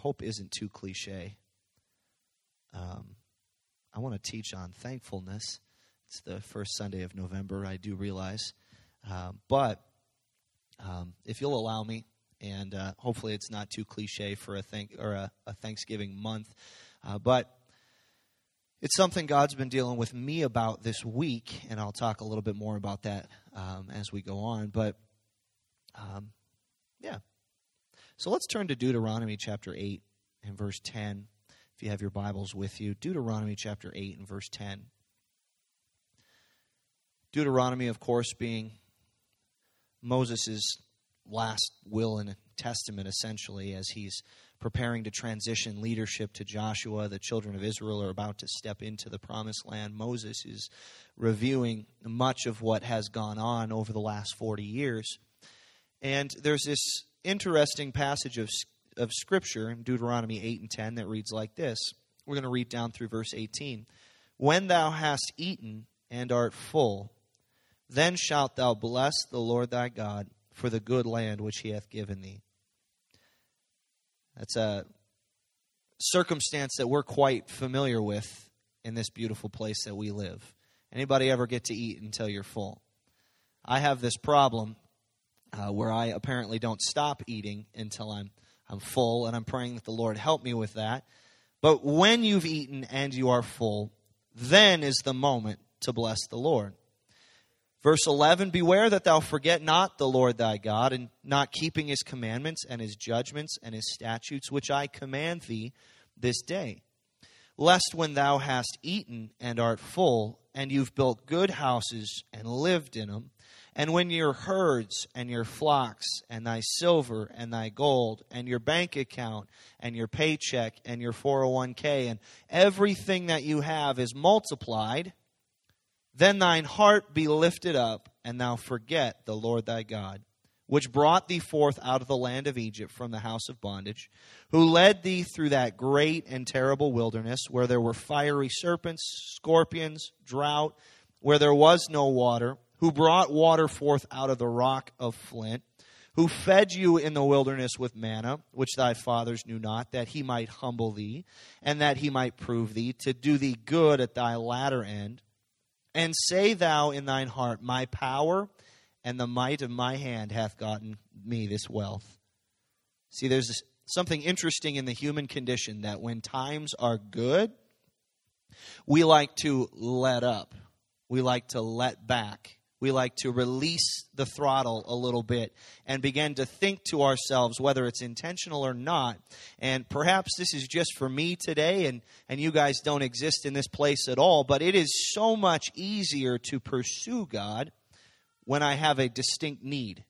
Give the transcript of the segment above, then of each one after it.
hope isn't too cliche. Um, I want to teach on thankfulness. It's the first Sunday of November, I do realize. Uh, but um, if you'll allow me, and uh, hopefully it's not too cliche for a thank or a, a Thanksgiving month, uh, but it's something God's been dealing with me about this week, and I'll talk a little bit more about that um, as we go on. But um, yeah, so let's turn to Deuteronomy chapter eight and verse ten. If you have your Bibles with you, Deuteronomy chapter eight and verse ten. Deuteronomy, of course, being Moses' last will and testament, essentially, as he's preparing to transition leadership to Joshua. The children of Israel are about to step into the promised land. Moses is reviewing much of what has gone on over the last 40 years. And there's this interesting passage of, of Scripture in Deuteronomy 8 and 10 that reads like this. We're going to read down through verse 18. When thou hast eaten and art full, then shalt thou bless the Lord thy God for the good land which he hath given thee. That's a circumstance that we're quite familiar with in this beautiful place that we live. Anybody ever get to eat until you're full? I have this problem uh, where I apparently don't stop eating until I'm I'm full, and I'm praying that the Lord help me with that. But when you've eaten and you are full, then is the moment to bless the Lord. Verse 11 Beware that thou forget not the Lord thy God, and not keeping his commandments and his judgments and his statutes, which I command thee this day. Lest when thou hast eaten and art full, and you've built good houses and lived in them, and when your herds and your flocks and thy silver and thy gold and your bank account and your paycheck and your 401k and everything that you have is multiplied, then thine heart be lifted up, and thou forget the Lord thy God, which brought thee forth out of the land of Egypt from the house of bondage, who led thee through that great and terrible wilderness, where there were fiery serpents, scorpions, drought, where there was no water, who brought water forth out of the rock of flint, who fed you in the wilderness with manna, which thy fathers knew not, that he might humble thee, and that he might prove thee, to do thee good at thy latter end and say thou in thine heart, My power and the might of my hand hath gotten me this wealth. See, there's something interesting in the human condition that when times are good, we like to let up. We like to let back we like to release the throttle a little bit and begin to think to ourselves whether it's intentional or not. And perhaps this is just for me today, and, and you guys don't exist in this place at all, but it is so much easier to pursue God when I have a distinct need.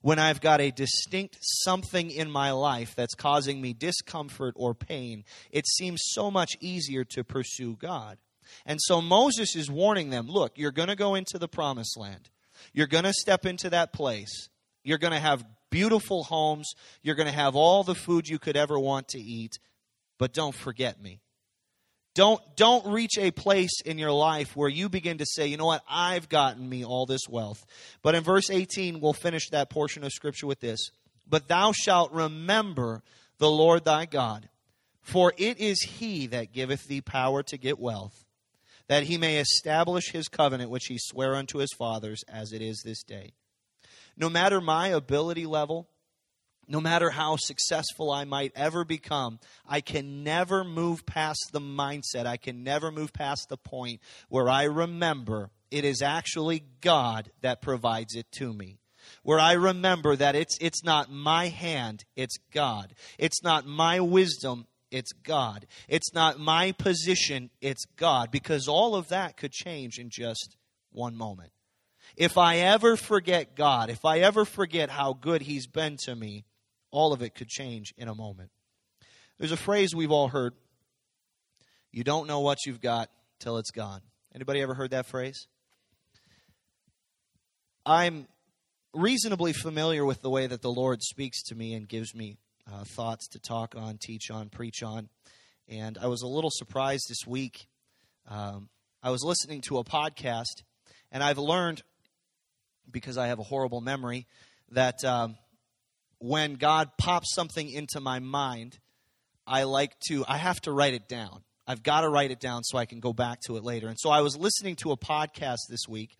When I've got a distinct something in my life that's causing me discomfort or pain, it seems so much easier to pursue God. And so Moses is warning them look, you're going to go into the promised land. You're going to step into that place. You're going to have beautiful homes. You're going to have all the food you could ever want to eat. But don't forget me. Don't, don't reach a place in your life where you begin to say, you know what, I've gotten me all this wealth. But in verse 18, we'll finish that portion of Scripture with this. But thou shalt remember the Lord thy God, for it is he that giveth thee power to get wealth that he may establish his covenant which he sware unto his fathers as it is this day. No matter my ability level, no matter how successful I might ever become, I can never move past the mindset. I can never move past the point where I remember it is actually God that provides it to me where I remember that it's, it's not my hand, it's God. It's not my wisdom, it's God. It's not my position, it's God. Because all of that could change in just one moment. If I ever forget God, if I ever forget how good He's been to me, all of it could change in a moment. There's a phrase we've all heard you don't know what you've got till it's gone. Anybody ever heard that phrase? I'm reasonably familiar with the way that the Lord speaks to me and gives me uh, thoughts to talk on, teach on, preach on. And I was a little surprised this week. Um, I was listening to a podcast, and I've learned, because I have a horrible memory, that um, when God pops something into my mind, I like to, I have to write it down. I've got to write it down so I can go back to it later. And so I was listening to a podcast this week,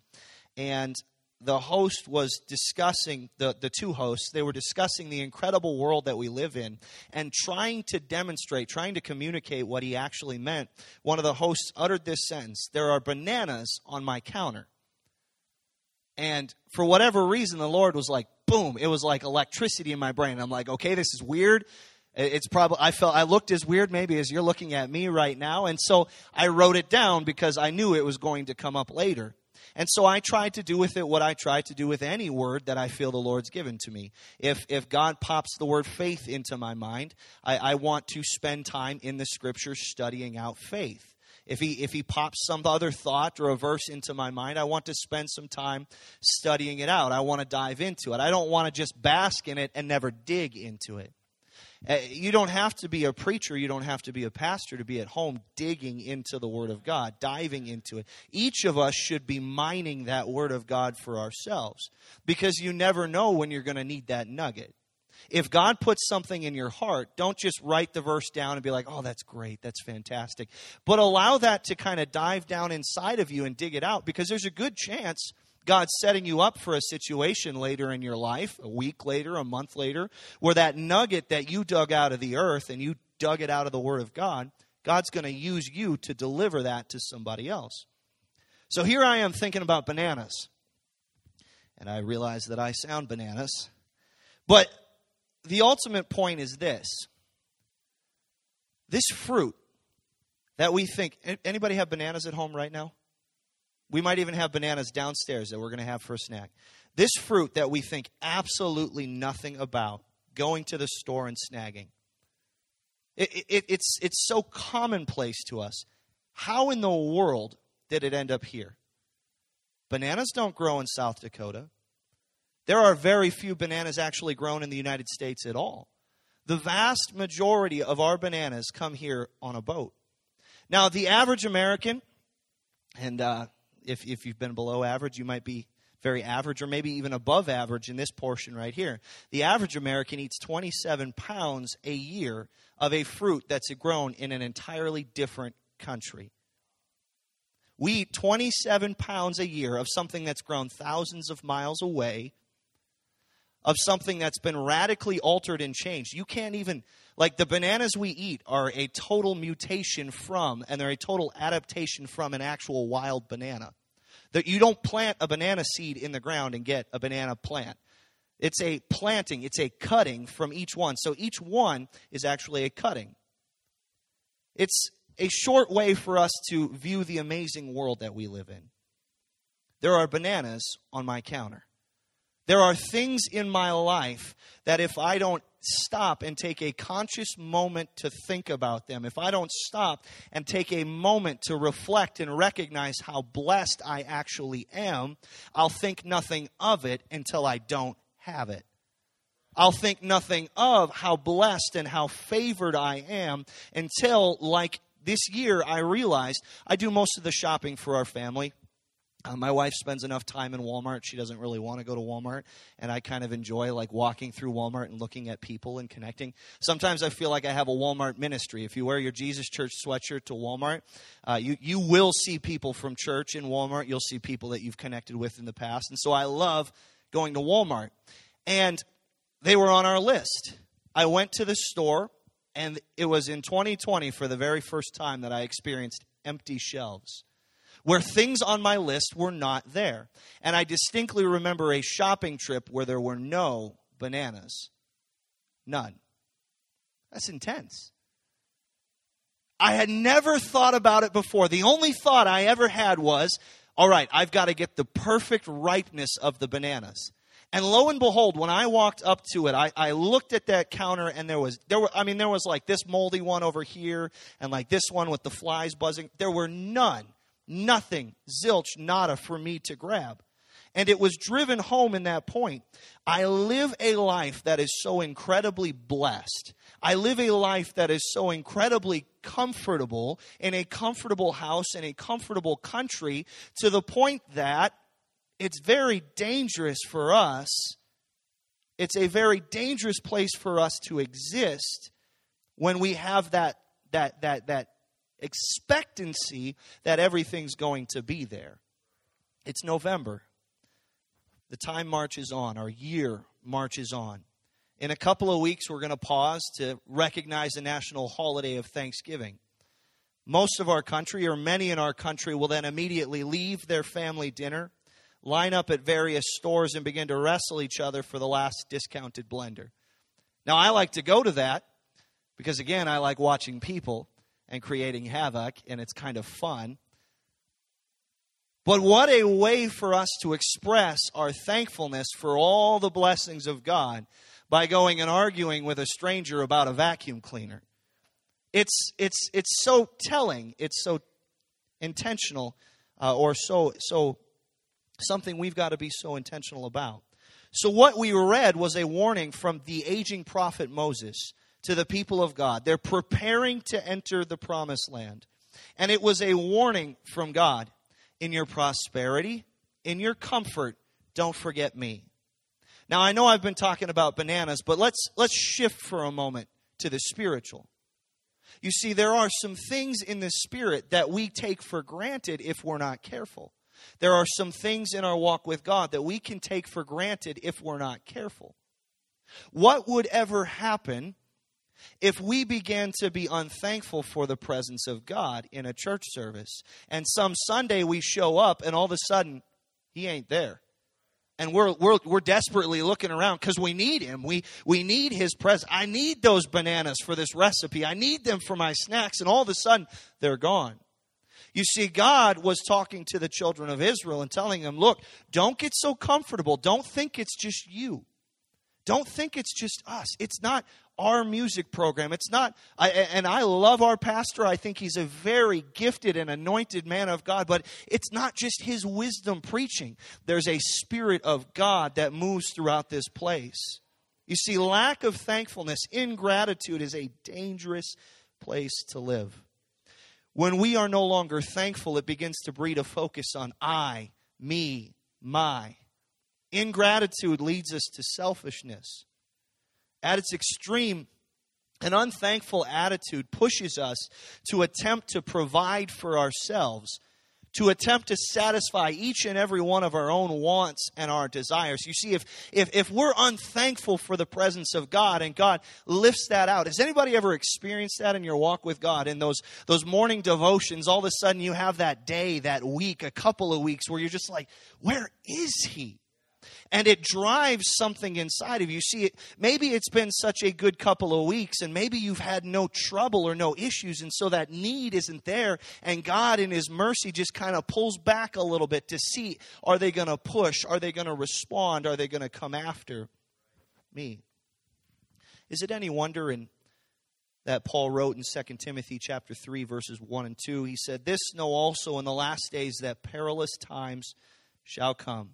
and the host was discussing the, the two hosts they were discussing the incredible world that we live in and trying to demonstrate trying to communicate what he actually meant. One of the hosts uttered this sentence there are bananas on my counter. And for whatever reason the lord was like boom it was like electricity in my brain. I'm like okay this is weird. It's probably i felt i looked as weird maybe as you're looking at me right now. And so i wrote it down because i knew it was going to come up later and so I try to do with it what I try to do with any word that I feel the Lord's given to me. If, if God pops the word faith into my mind, I, I want to spend time in the scriptures studying out faith. If he, if he pops some other thought or a verse into my mind, I want to spend some time studying it out. I want to dive into it. I don't want to just bask in it and never dig into it. Uh, you don't have to be a preacher, you don't have to be a pastor to be at home digging into the Word of God, diving into it. Each of us should be mining that Word of God for ourselves because you never know when you're going to need that nugget. If God puts something in your heart, don't just write the verse down and be like, oh, that's great, that's fantastic. But allow that to kind of dive down inside of you and dig it out because there's a good chance God's setting you up for a situation later in your life, a week later, a month later, where that nugget that you dug out of the earth and you dug it out of the Word of God, God's going to use you to deliver that to somebody else. So here I am thinking about bananas. And I realize that I sound bananas. But the ultimate point is this this fruit that we think anybody have bananas at home right now we might even have bananas downstairs that we're going to have for a snack. This fruit that we think absolutely nothing about, going to the store and snagging. It, it, it's, it's so commonplace to us. How in the world did it end up here? Bananas don't grow in South Dakota. There are very few bananas actually grown in the United States at all. The vast majority of our bananas come here on a boat. Now, the average American, and uh, if, if you've been below average, you might be very average or maybe even above average in this portion right here. The average American eats 27 pounds a year of a fruit that's grown in an entirely different country. We eat 27 pounds a year of something that's grown thousands of miles away, of something that's been radically altered and changed. You can't even, like, the bananas we eat are a total mutation from, and they're a total adaptation from an actual wild banana. That you don't plant a banana seed in the ground and get a banana plant. It's a planting, it's a cutting from each one. So each one is actually a cutting. It's a short way for us to view the amazing world that we live in. There are bananas on my counter. There are things in my life that if I don't stop and take a conscious moment to think about them, if I don't stop and take a moment to reflect and recognize how blessed I actually am, I'll think nothing of it until I don't have it. I'll think nothing of how blessed and how favored I am until, like this year, I realized I do most of the shopping for our family. Uh, my wife spends enough time in Walmart. She doesn't really want to go to Walmart, and I kind of enjoy like walking through Walmart and looking at people and connecting. Sometimes I feel like I have a Walmart ministry. If you wear your Jesus Church sweatshirt to Walmart, uh, you you will see people from church in Walmart. You'll see people that you've connected with in the past, and so I love going to Walmart. And they were on our list. I went to the store, and it was in 2020 for the very first time that I experienced empty shelves where things on my list were not there. And I distinctly remember a shopping trip where there were no bananas. None. That's intense. I had never thought about it before. The only thought I ever had was, all right, I've got to get the perfect ripeness of the bananas. And lo and behold, when I walked up to it, I, I looked at that counter and there was, there were, I mean, there was like this moldy one over here and like this one with the flies buzzing. There were none Nothing, zilch, nada for me to grab. And it was driven home in that point. I live a life that is so incredibly blessed. I live a life that is so incredibly comfortable in a comfortable house in a comfortable country to the point that it's very dangerous for us. It's a very dangerous place for us to exist when we have that, that, that, that expectancy that everything's going to be there. It's November. The time marches on, our year marches on. In a couple of weeks, we're going to pause to recognize the national holiday of Thanksgiving. Most of our country, or many in our country, will then immediately leave their family dinner, line up at various stores, and begin to wrestle each other for the last discounted blender. Now, I like to go to that because, again, I like watching people and creating havoc, and it's kind of fun. But what a way for us to express our thankfulness for all the blessings of God by going and arguing with a stranger about a vacuum cleaner. It's, it's, it's so telling, it's so intentional, uh, or so, so something we've got to be so intentional about. So, what we read was a warning from the aging prophet Moses to the people of God. They're preparing to enter the promised land. And it was a warning from God in your prosperity, in your comfort, don't forget me. Now I know I've been talking about bananas, but let's let's shift for a moment to the spiritual. You see there are some things in the spirit that we take for granted if we're not careful. There are some things in our walk with God that we can take for granted if we're not careful. What would ever happen if we began to be unthankful for the presence of God in a church service, and some Sunday we show up and all of a sudden he ain't there. And we're, we're, we're desperately looking around because we need him. We, we need his presence. I need those bananas for this recipe. I need them for my snacks. And all of a sudden, they're gone. You see, God was talking to the children of Israel and telling them, look, don't get so comfortable. Don't think it's just you. Don't think it's just us. It's not our music program. It's not, I, and I love our pastor. I think he's a very gifted and anointed man of God, but it's not just his wisdom preaching. There's a spirit of God that moves throughout this place. You see, lack of thankfulness, ingratitude is a dangerous place to live. When we are no longer thankful, it begins to breed a focus on I, me, my. Ingratitude leads us to selfishness. At its extreme, an unthankful attitude pushes us to attempt to provide for ourselves, to attempt to satisfy each and every one of our own wants and our desires. You see, if, if, if we're unthankful for the presence of God and God lifts that out, has anybody ever experienced that in your walk with God? In those, those morning devotions, all of a sudden you have that day, that week, a couple of weeks where you're just like, where is He? And it drives something inside of you. See, maybe it's been such a good couple of weeks, and maybe you've had no trouble or no issues, and so that need isn't there. And God, in His mercy, just kind of pulls back a little bit to see are they going to push? Are they going to respond? Are they going to come after me? Is it any wonder in that Paul wrote in 2 Timothy chapter 3 verses 1 and 2 he said this know also in the last days that perilous times shall come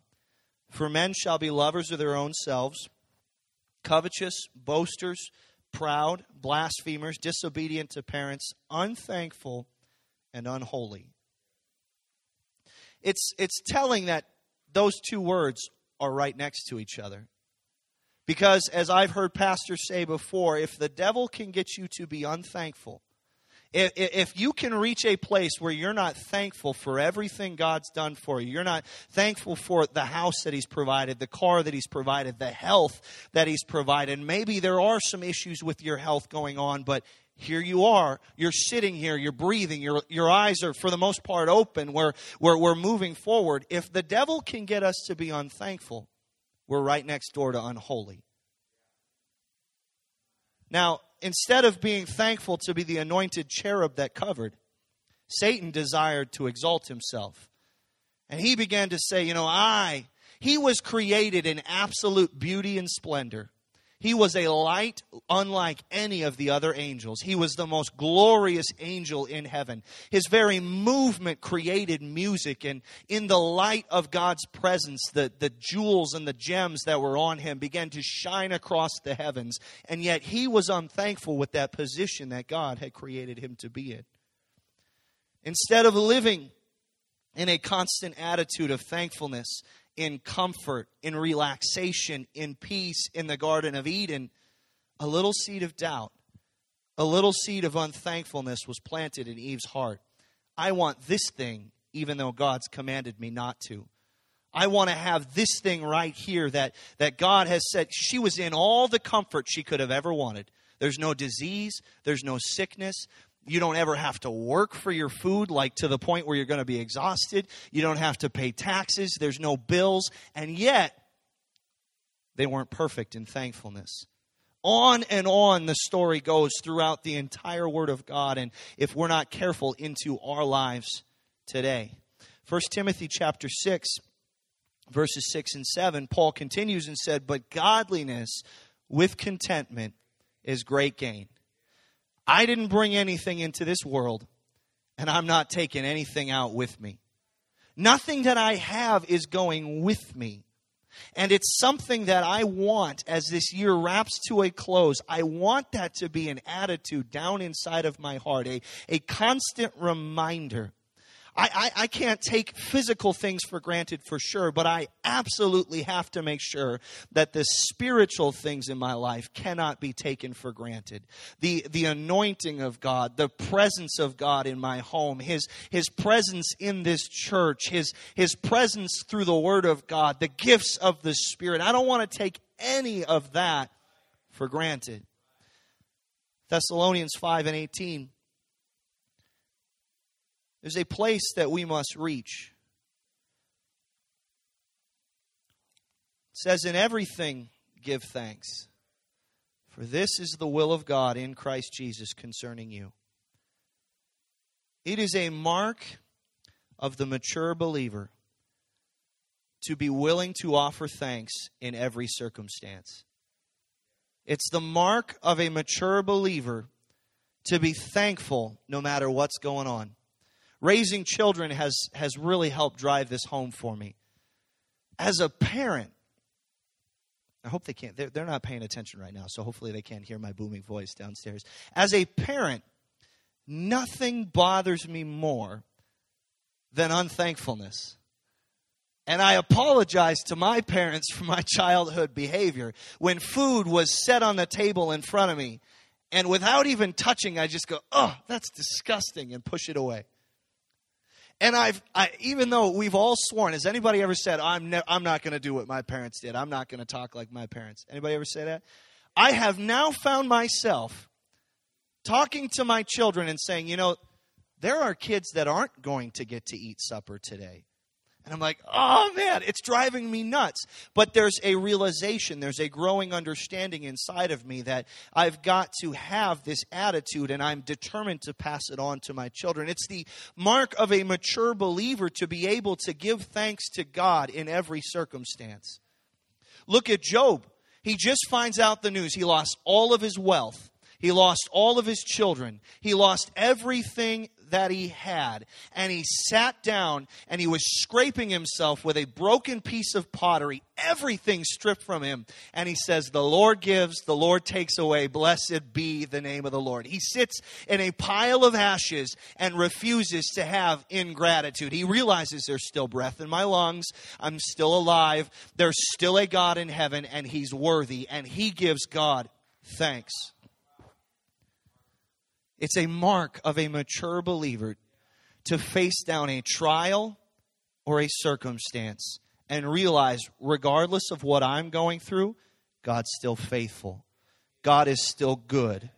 for men shall be lovers of their own selves, covetous, boasters, proud, blasphemers, disobedient to parents, unthankful, and unholy. It's, it's telling that those two words are right next to each other. Because, as I've heard pastors say before, if the devil can get you to be unthankful, if, you can reach a place where you're not thankful for everything God's done for you, you're not thankful for the house that He's provided, the car that He's provided, the health that He's provided. Maybe there are some issues with your health going on, but here you are. You're sitting here. You're breathing. Your, your eyes are, for the most part, open. We're, we're, we're moving forward. If the devil can get us to be unthankful, we're right next door to unholy. Now, instead of being thankful to be the anointed cherub that covered, Satan desired to exalt himself. And he began to say, You know, I, he was created in absolute beauty and splendor. He was a light unlike any of the other angels. He was the most glorious angel in heaven. His very movement created music, and in the light of God's presence, the, the jewels and the gems that were on him began to shine across the heavens. And yet he was unthankful with that position that God had created him to be in. Instead of living in a constant attitude of thankfulness in comfort, in relaxation, in peace in the Garden of Eden, a little seed of doubt, a little seed of unthankfulness was planted in Eve's heart. I want this thing, even though God's commanded me not to. I want to have this thing right here that, that God has said. She was in all the comfort she could have ever wanted. There's no disease, there's no sickness. You don't ever have to work for your food, like to the point where you're going to be exhausted. You don't have to pay taxes, there's no bills. And yet, they weren't perfect in thankfulness. On and on the story goes throughout the entire Word of God, and if we're not careful, into our lives today. 1 Timothy chapter 6, verses 6 and 7, Paul continues and said, But godliness with contentment is great gain. I didn't bring anything into this world, and I'm not taking anything out with me. Nothing that I have is going with me. And it's something that I want as this year wraps to a close. I want that to be an attitude down inside of my heart, a, a constant reminder I, I, I, can't take physical things for granted for sure, but I absolutely have to make sure that the spiritual things in my life cannot be taken for granted. The, the anointing of God, the presence of God in my home, His, His presence in this church, His, His presence through the Word of God, the gifts of the Spirit. I don't want to take any of that for granted. Thessalonians 5 and 18 there's a place that we must reach. It says, In everything give thanks, for this is the will of God in Christ Jesus concerning you. It is a mark of the mature believer to be willing to offer thanks in every circumstance. It's the mark of a mature believer to be thankful no matter what's going on raising children has, has really helped drive this home for me. As a parent, I hope they can't, they're, they're not paying attention right now, so hopefully they can't hear my booming voice downstairs. As a parent, nothing bothers me more than unthankfulness. And I apologize to my parents for my childhood behavior. When food was set on the table in front of me, and without even touching, I just go, oh, that's disgusting, and push it away. And I've, I, even though we've all sworn, has anybody ever said, I'm, ne- I'm not going to do what my parents did? I'm not going to talk like my parents. Anybody ever say that? I have now found myself talking to my children and saying, you know, there are kids that aren't going to get to eat supper today. And I'm like, oh man, it's driving me nuts. But there's a realization, there's a growing understanding inside of me that I've got to have this attitude and I'm determined to pass it on to my children. It's the mark of a mature believer to be able to give thanks to God in every circumstance. Look at Job. He just finds out the news. He lost all of his wealth. He lost all of his children. He lost everything that he had. And he sat down and he was scraping himself with a broken piece of pottery, everything stripped from him. And he says, The Lord gives, the Lord takes away. Blessed be the name of the Lord. He sits in a pile of ashes and refuses to have ingratitude. He realizes there's still breath in my lungs. I'm still alive. There's still a God in heaven, and he's worthy. And he gives God thanks. It's a mark of a mature believer to face down a trial or a circumstance and realize, regardless of what I'm going through, God's still faithful. God is still good.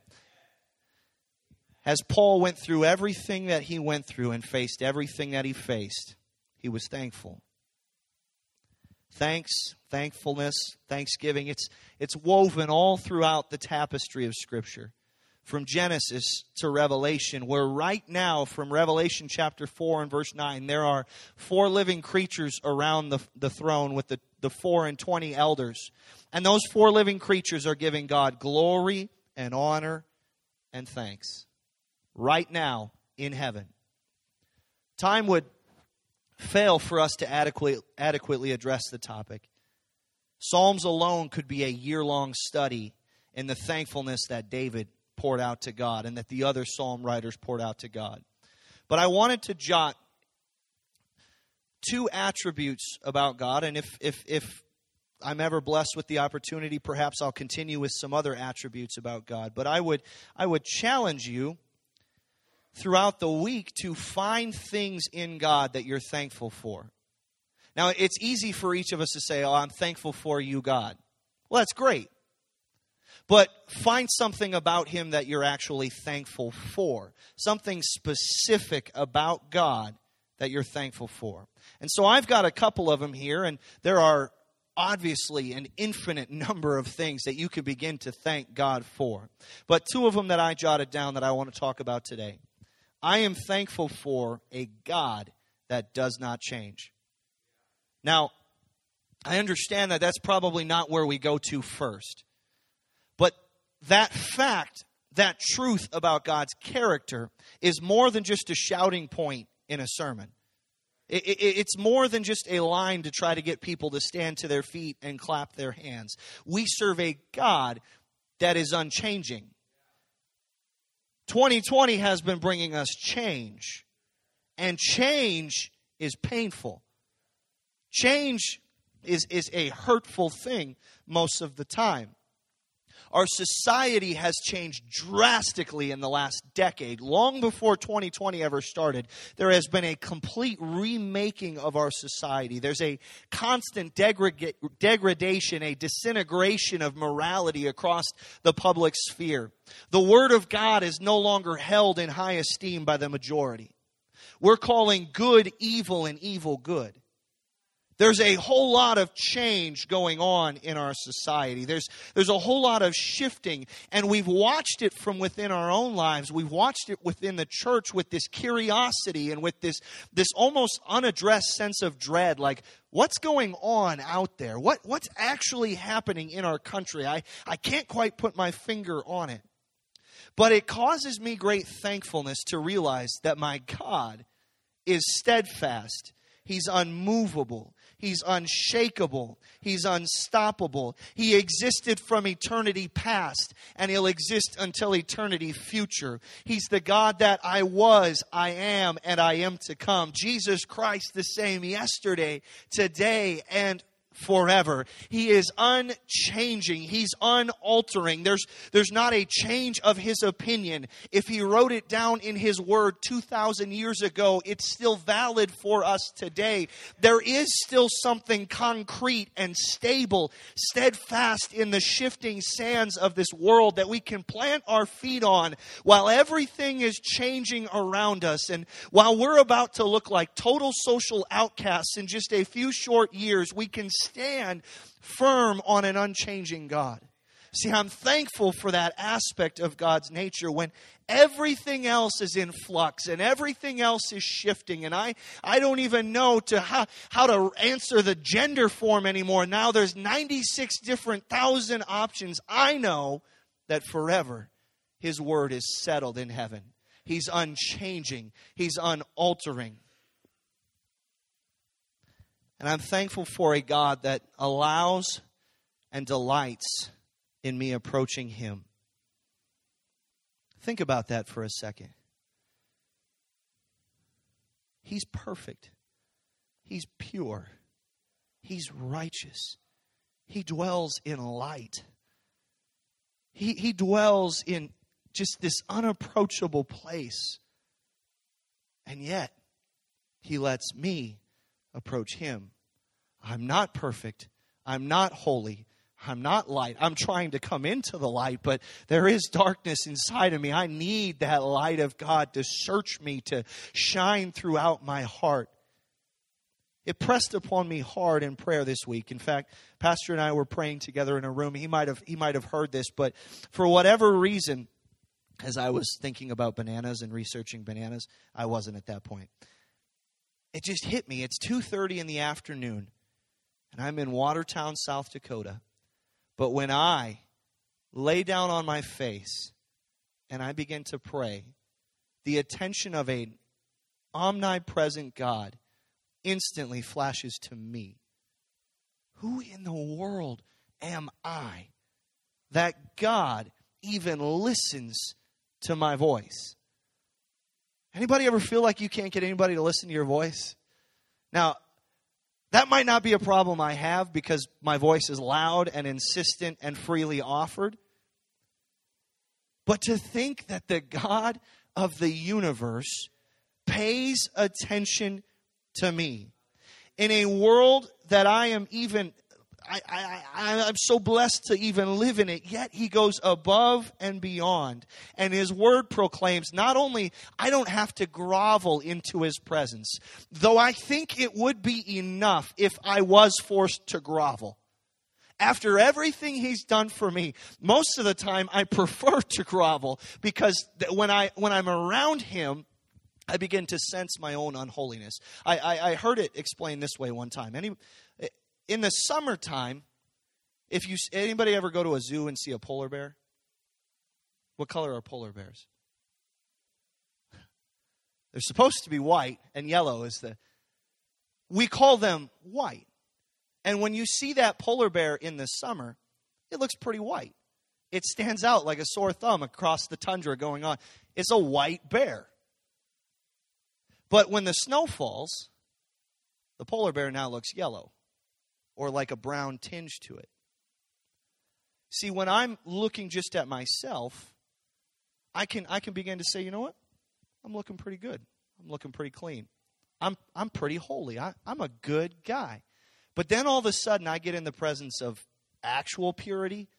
As Paul went through everything that he went through and faced everything that he faced, he was thankful. Thanks, thankfulness, thanksgiving, it's, it's woven all throughout the tapestry of Scripture from Genesis to Revelation, where right now, from Revelation chapter 4 and verse 9, there are four living creatures around the, the throne with the, the four and twenty elders. And those four living creatures are giving God glory and honor and thanks right now in heaven. Time would fail for us to adequately, adequately address the topic. Psalms alone could be a year long study in the thankfulness that David poured out to God and that the other psalm writers poured out to God. But I wanted to jot two attributes about God, and if, if, if I'm ever blessed with the opportunity, perhaps I'll continue with some other attributes about God. But I would, I would challenge you throughout the week to find things in God that you're thankful for. Now, it's easy for each of us to say, Oh, I'm thankful for you, God. Well, that's great. But find something about Him that you're actually thankful for, something specific about God that you're thankful for. And so I've got a couple of them here, and there are obviously an infinite number of things that you could begin to thank God for. But two of them that I jotted down that I want to talk about today. I am thankful for a God that does not change. Now, I understand that that's probably not where we go to first. That fact, that truth about God's character, is more than just a shouting point in a sermon. It, it, it's more than just a line to try to get people to stand to their feet and clap their hands. We serve a God that is unchanging. 2020 has been bringing us change, and change is painful. Change is, is a hurtful thing most of the time. Our society has changed drastically in the last decade. Long before 2020 ever started, there has been a complete remaking of our society. There's a constant degrad- degradation, a disintegration of morality across the public sphere. The Word of God is no longer held in high esteem by the majority. We're calling good evil and evil good. There's a whole lot of change going on in our society. There's, there's a whole lot of shifting, and we've watched it from within our own lives. We've watched it within the church with this curiosity and with this, this almost unaddressed sense of dread like, what's going on out there? What, what's actually happening in our country? I, I can't quite put my finger on it. But it causes me great thankfulness to realize that my God is steadfast. He's unmovable. He's unshakable. He's unstoppable. He existed from eternity past, and He'll exist until eternity future. He's the God that I was, I am, and I am to come. Jesus Christ, the same yesterday, today, and forever. He is unchanging. He's unaltering. There's, there's not a change of his opinion. If he wrote it down in his word 2,000 years ago, it's still valid for us today. There is still something concrete and stable, steadfast in the shifting sands of this world that we can plant our feet on while everything is changing around us. And while we're about to look like total social outcasts in just a few short years, we can stand firm on an unchanging God. See, I'm thankful for that aspect of God's nature when everything else is in flux and everything else is shifting. And I, I don't even know to how, how to answer the gender form anymore. Now there's 96 different thousand options. I know that forever His word is settled in heaven. He's unchanging, He's unaltering. And I'm thankful for a God that allows and delights in me approaching Him. Think about that for a second. He's perfect, He's pure, He's righteous, He dwells in light, He, he dwells in just this unapproachable place. And yet, He lets me approach Him. I'm not perfect. I'm not holy. I'm not light. I'm trying to come into the light, but there is darkness inside of me. I need that light of God to search me, to shine throughout my heart. It pressed upon me hard in prayer this week. In fact, Pastor and I were praying together in a room. He might have he might have heard this, but for whatever reason, as I was thinking about bananas and researching bananas, I wasn't at that point it just hit me. It's 2:30 in the afternoon and I'm in Watertown, South Dakota. But when I lay down on my face and I begin to pray, the attention of an omnipresent God instantly flashes to me. Who in the world am I that God even listens to my voice? Anybody ever feel like you can't get anybody to listen to your voice? Now, That might not be a problem I have because my voice is loud and insistent and freely offered. But to think that the God of the universe pays attention to me in a world that I am even I, I, I, am so blessed to even live in it, yet he goes above and beyond. And his word proclaims not only I don't have to grovel into his presence, though I think it would be enough if I was forced to grovel. After everything he's done for me, most of the time I prefer to grovel because when, I, when I'm around him, I begin to sense my own unholiness. I, I, I heard it explained this way one time. Any, in the summertime, if you anybody ever go to a zoo and see a polar bear, what color are polar bears? They're supposed to be white, and yellow is the. We call them white. And when you see that polar bear in the summer, it looks pretty white. It stands out like a sore thumb across the tundra going on. It's a white bear. But when the snow falls, the polar bear now looks yellow or like a brown tinge to it. See, when I'm looking just at myself, I can I can begin to say, you know what? I'm looking pretty good. I'm looking pretty clean. I'm I'm pretty holy. I, I'm a good guy. But then all of a sudden I get in the presence of actual purity,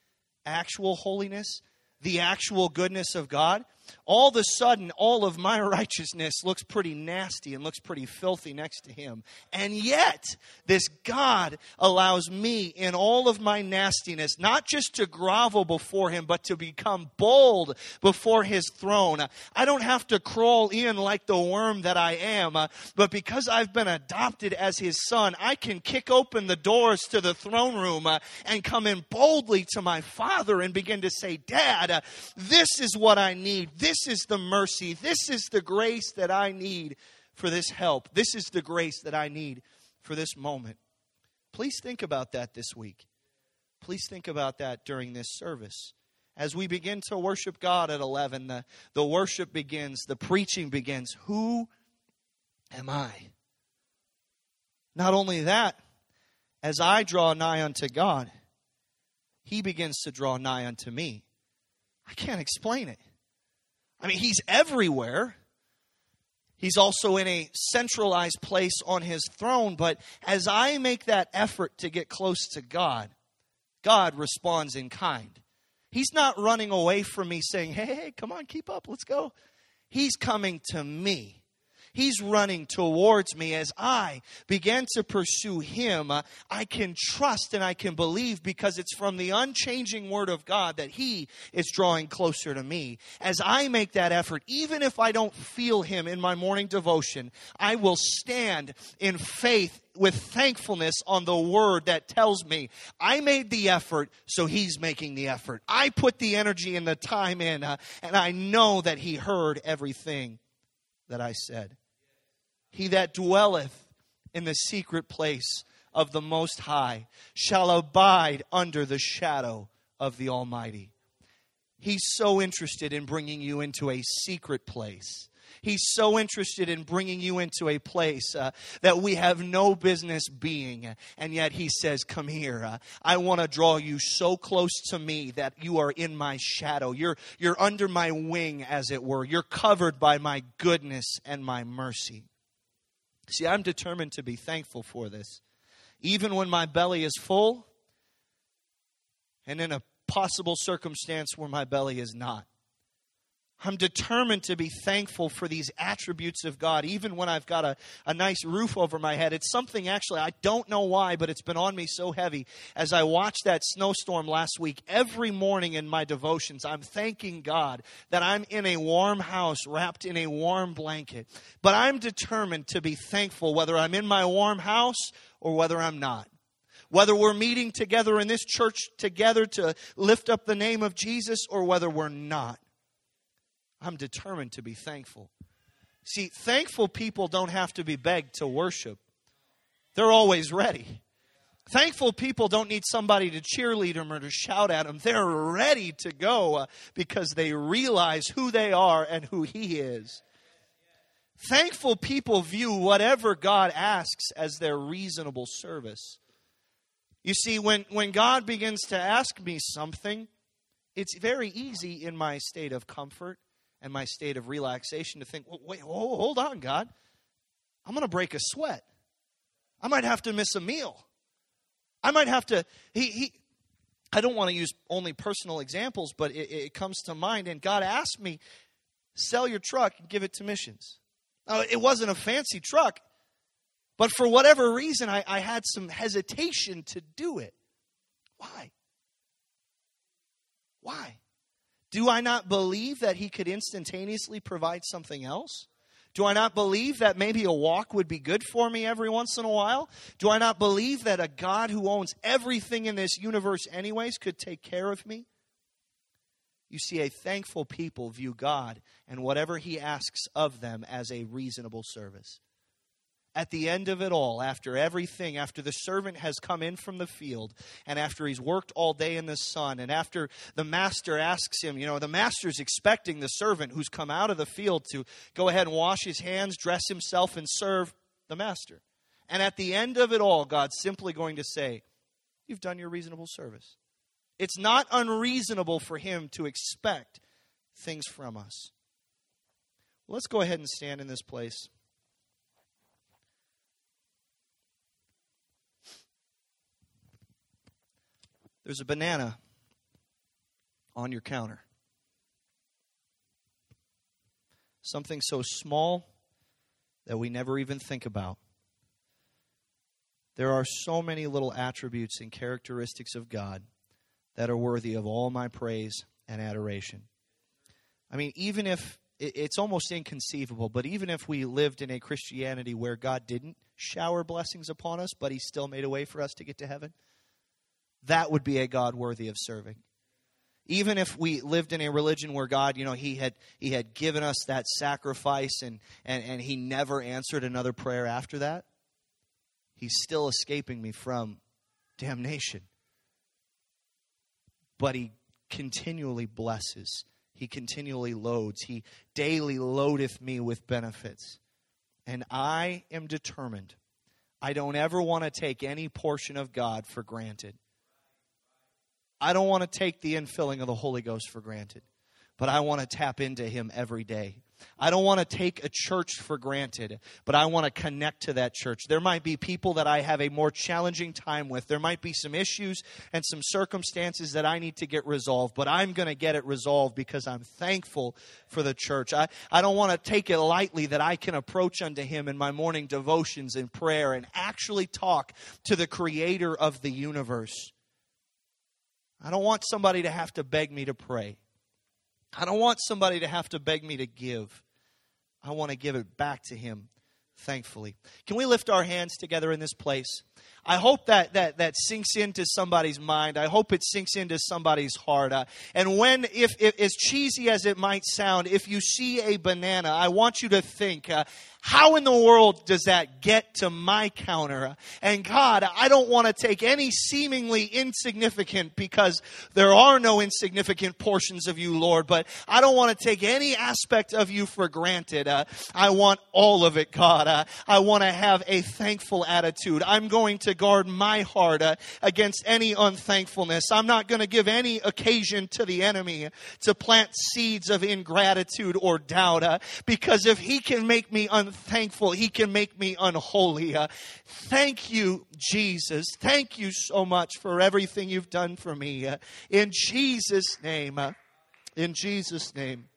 actual holiness, the actual goodness of God, all of a sudden, all of my righteousness looks pretty nasty and looks pretty filthy next to him. And yet, this God allows me in all of my nastiness not just to grovel before him, but to become bold before his throne. I don't have to crawl in like the worm that I am, uh, but because I've been adopted as his son, I can kick open the doors to the throne room uh, and come in boldly to my father and begin to say, Dad, uh, this is what I need. This is the mercy. This is the grace that I need for this help. This is the grace that I need for this moment. Please think about that this week. Please think about that during this service. As we begin to worship God at 11, the, the worship begins, the preaching begins. Who am I? Not only that, as I draw nigh unto God, He begins to draw nigh unto me. I can't explain it. I mean, he's everywhere. He's also in a centralized place on his throne. But as I make that effort to get close to God, God responds in kind. He's not running away from me saying, hey, hey, come on, keep up, let's go. He's coming to me. He's running towards me as I begin to pursue Him. I can trust and I can believe because it's from the unchanging Word of God that He is drawing closer to me. As I make that effort, even if I don't feel Him in my morning devotion, I will stand in faith with thankfulness on the word that tells me I made the effort, so he's making the effort. I put the energy and the time in, uh, and I know that he heard everything that I said. He that dwelleth in the secret place of the Most High shall abide under the shadow of the Almighty. He's so interested in bringing you into a secret place. He's so interested in bringing you into a place uh, that we have no business being. And yet he says, Come here. Uh, I want to draw you so close to me that you are in my shadow. You're, you're under my wing, as it were. You're covered by my goodness and my mercy. See, I'm determined to be thankful for this. Even when my belly is full, and in a possible circumstance where my belly is not. I'm determined to be thankful for these attributes of God, even when I've got a, a nice roof over my head. It's something actually, I don't know why, but it's been on me so heavy. As I watched that snowstorm last week, every morning in my devotions, I'm thanking God that I'm in a warm house wrapped in a warm blanket. But I'm determined to be thankful whether I'm in my warm house or whether I'm not whether we're meeting together in this church together to lift up the name of Jesus or whether we're not. I'm determined to be thankful. See, thankful people don't have to be begged to worship, they're always ready. Thankful people don't need somebody to cheerlead them or to shout at them. They're ready to go uh, because they realize who they are and who He is. Thankful people view whatever God asks as their reasonable service. You see, when, when God begins to ask me something, it's very easy in my state of comfort and my state of relaxation to think, well, wait, hold on, God. I'm going to break a sweat. I might have to miss a meal. I might have to. He, he, I don't want to use only personal examples, but it, it comes to mind. And God asked me, sell your truck and give it to missions. Now, it wasn't a fancy truck, but for whatever reason, I, I had some hesitation to do it. Why? Why? Do I not believe that He could instantaneously provide something else? Do I not believe that maybe a walk would be good for me every once in a while? Do I not believe that a God who owns everything in this universe, anyways, could take care of me? You see, a thankful people view God and whatever He asks of them as a reasonable service at the end of it all, after everything, after the servant has come in from the field, and after he's worked all day in the sun, and after the master asks him, you know, the master's expecting the servant who's come out of the field to go ahead and wash his hands, dress himself, and serve the master. And at the end of it all, God's simply going to say, You've done your reasonable service. It's not unreasonable for him to expect things from us. let's go ahead and stand in this place. There's a banana on your counter. Something so small that we never even think about. There are so many little attributes and characteristics of God that are worthy of all my praise and adoration. I mean, even if it's almost inconceivable, but even if we lived in a Christianity where God didn't shower blessings upon us, but He still made a way for us to get to heaven, that would be a God worthy of serving. Even if we lived in a religion where God, you know, He had He had given us that sacrifice and, and, and He never answered another prayer after that, He's still escaping me from damnation. But He continually blesses. He continually loads. He daily loadeth me with benefits. And I am determined. I don't ever want to take any portion of God for granted. I don't want to take the infilling of the Holy Ghost for granted, but I want to tap into Him every day. I don't want to take a church for granted, but I want to connect to that church. There might be people that I have a more challenging time with. There might be some issues and some circumstances that I need to get resolved, but I'm going to get it resolved because I'm thankful for the church. I, I don't want to take it lightly that I can approach unto Him in my morning devotions and prayer and actually talk to the Creator of the universe. I don't want somebody to have to beg me to pray. I don't want somebody to have to beg me to give. I want to give it back to Him, thankfully. Can we lift our hands together in this place? I hope that, that, that sinks into somebody's mind. I hope it sinks into somebody's heart. Uh, and when, if, if, as cheesy as it might sound, if you see a banana, I want you to think, uh, how in the world does that get to my counter? And God, I don't want to take any seemingly insignificant because there are no insignificant portions of you, Lord, but I don't want to take any aspect of you for granted. Uh, I want all of it, God. Uh, I want to have a thankful attitude. I'm going to guard my heart uh, against any unthankfulness. I'm not going to give any occasion to the enemy to plant seeds of ingratitude or doubt uh, because if he can make me unthankful, unthankful, He can make me unholy. Uh, thank you, Jesus. Thank you so much for everything you've done for me. Uh, in Jesus' name. Uh, in Jesus' name.